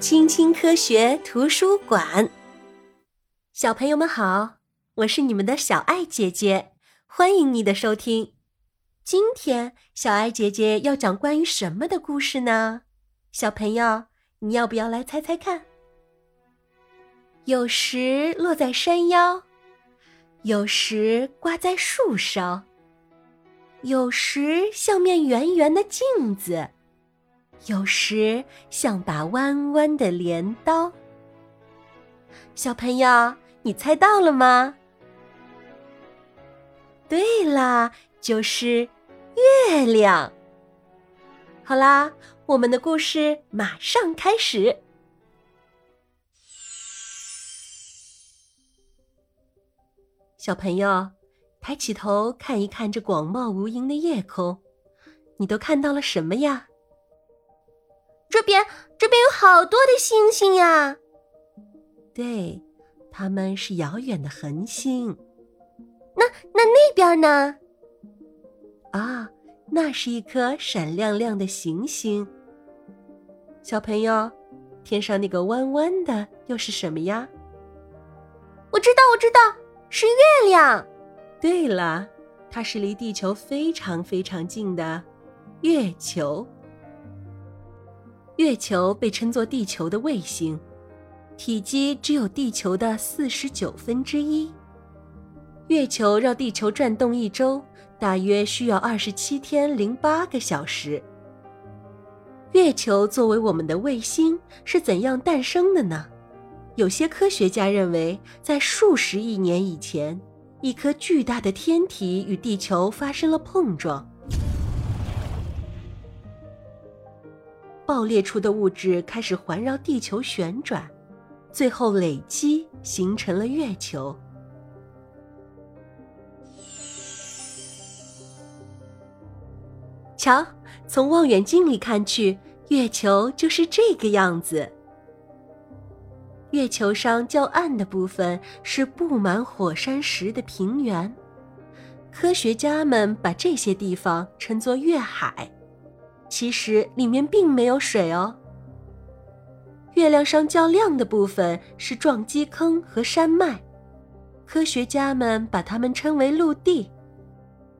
青青科学图书馆，小朋友们好，我是你们的小爱姐姐，欢迎你的收听。今天小爱姐姐要讲关于什么的故事呢？小朋友，你要不要来猜猜看？有时落在山腰，有时挂在树梢，有时像面圆圆的镜子。有时像把弯弯的镰刀。小朋友，你猜到了吗？对啦，就是月亮。好啦，我们的故事马上开始。小朋友，抬起头看一看这广袤无垠的夜空，你都看到了什么呀？这边，这边有好多的星星呀！对，它们是遥远的恒星。那那那边呢？啊，那是一颗闪亮亮的行星。小朋友，天上那个弯弯的又是什么呀？我知道，我知道，是月亮。对了，它是离地球非常非常近的月球。月球被称作地球的卫星，体积只有地球的四十九分之一。月球绕地球转动一周，大约需要二十七天零八个小时。月球作为我们的卫星是怎样诞生的呢？有些科学家认为，在数十亿年以前，一颗巨大的天体与地球发生了碰撞。爆裂出的物质开始环绕地球旋转，最后累积形成了月球。瞧，从望远镜里看去，月球就是这个样子。月球上较暗的部分是布满火山石的平原，科学家们把这些地方称作月海。其实里面并没有水哦。月亮上较亮的部分是撞击坑和山脉，科学家们把它们称为陆地，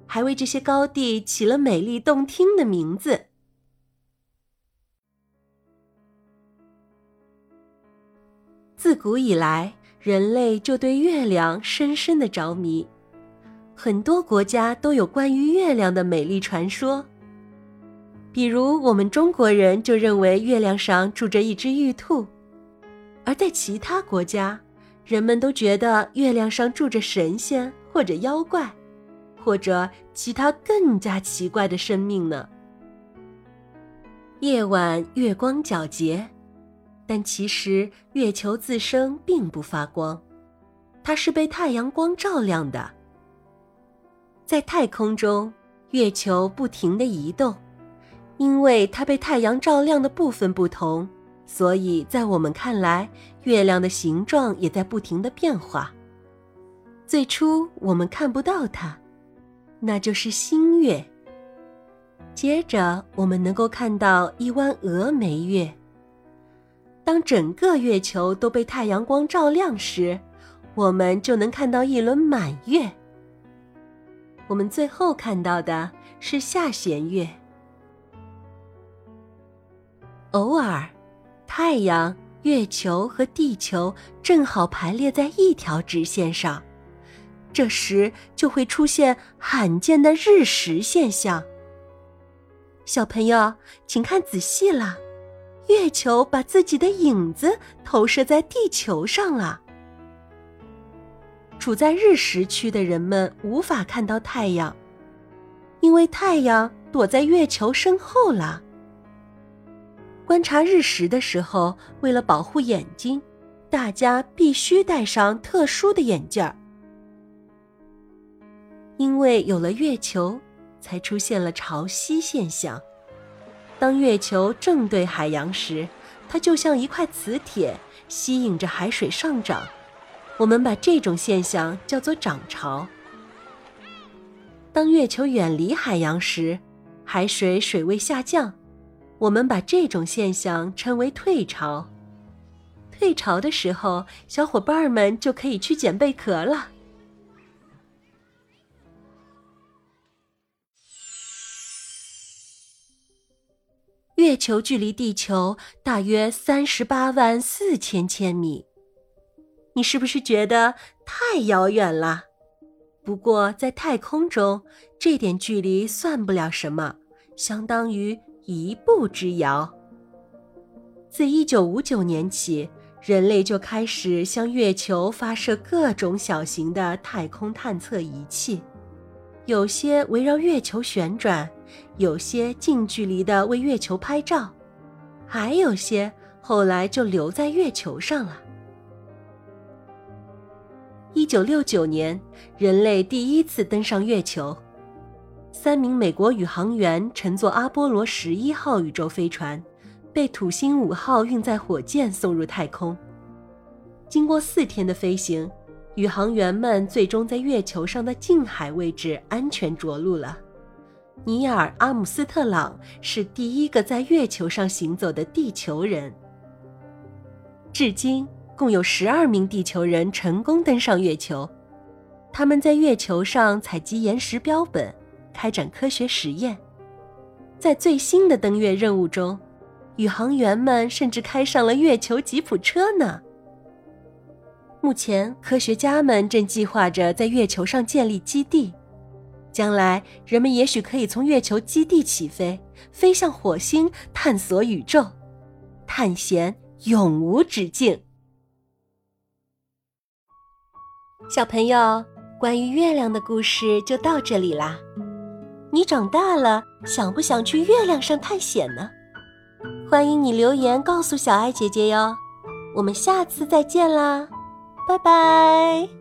还为这些高地起了美丽动听的名字。自古以来，人类就对月亮深深的着迷，很多国家都有关于月亮的美丽传说。比如，我们中国人就认为月亮上住着一只玉兔，而在其他国家，人们都觉得月亮上住着神仙或者妖怪，或者其他更加奇怪的生命呢。夜晚月光皎洁，但其实月球自身并不发光，它是被太阳光照亮的。在太空中，月球不停地移动。因为它被太阳照亮的部分不同，所以在我们看来，月亮的形状也在不停的变化。最初我们看不到它，那就是新月。接着我们能够看到一弯峨眉月。当整个月球都被太阳光照亮时，我们就能看到一轮满月。我们最后看到的是下弦月。偶尔，太阳、月球和地球正好排列在一条直线上，这时就会出现罕见的日食现象。小朋友，请看仔细了，月球把自己的影子投射在地球上了。处在日食区的人们无法看到太阳，因为太阳躲在月球身后了。观察日食的时候，为了保护眼睛，大家必须戴上特殊的眼镜儿。因为有了月球，才出现了潮汐现象。当月球正对海洋时，它就像一块磁铁，吸引着海水上涨。我们把这种现象叫做涨潮。当月球远离海洋时，海水水位下降。我们把这种现象称为退潮。退潮的时候，小伙伴们就可以去捡贝壳了。月球距离地球大约三十八万四千千米，你是不是觉得太遥远了？不过在太空中，这点距离算不了什么，相当于一步之遥。自一九五九年起，人类就开始向月球发射各种小型的太空探测仪器，有些围绕月球旋转。有些近距离的为月球拍照，还有些后来就留在月球上了。一九六九年，人类第一次登上月球，三名美国宇航员乘坐阿波罗十一号宇宙飞船，被土星五号运载火箭送入太空。经过四天的飞行，宇航员们最终在月球上的近海位置安全着陆了。尼尔·阿姆斯特朗是第一个在月球上行走的地球人。至今，共有十二名地球人成功登上月球。他们在月球上采集岩石标本，开展科学实验。在最新的登月任务中，宇航员们甚至开上了月球吉普车呢。目前，科学家们正计划着在月球上建立基地。将来，人们也许可以从月球基地起飞，飞向火星，探索宇宙，探险永无止境。小朋友，关于月亮的故事就到这里啦。你长大了，想不想去月亮上探险呢？欢迎你留言告诉小爱姐姐哟。我们下次再见啦，拜拜。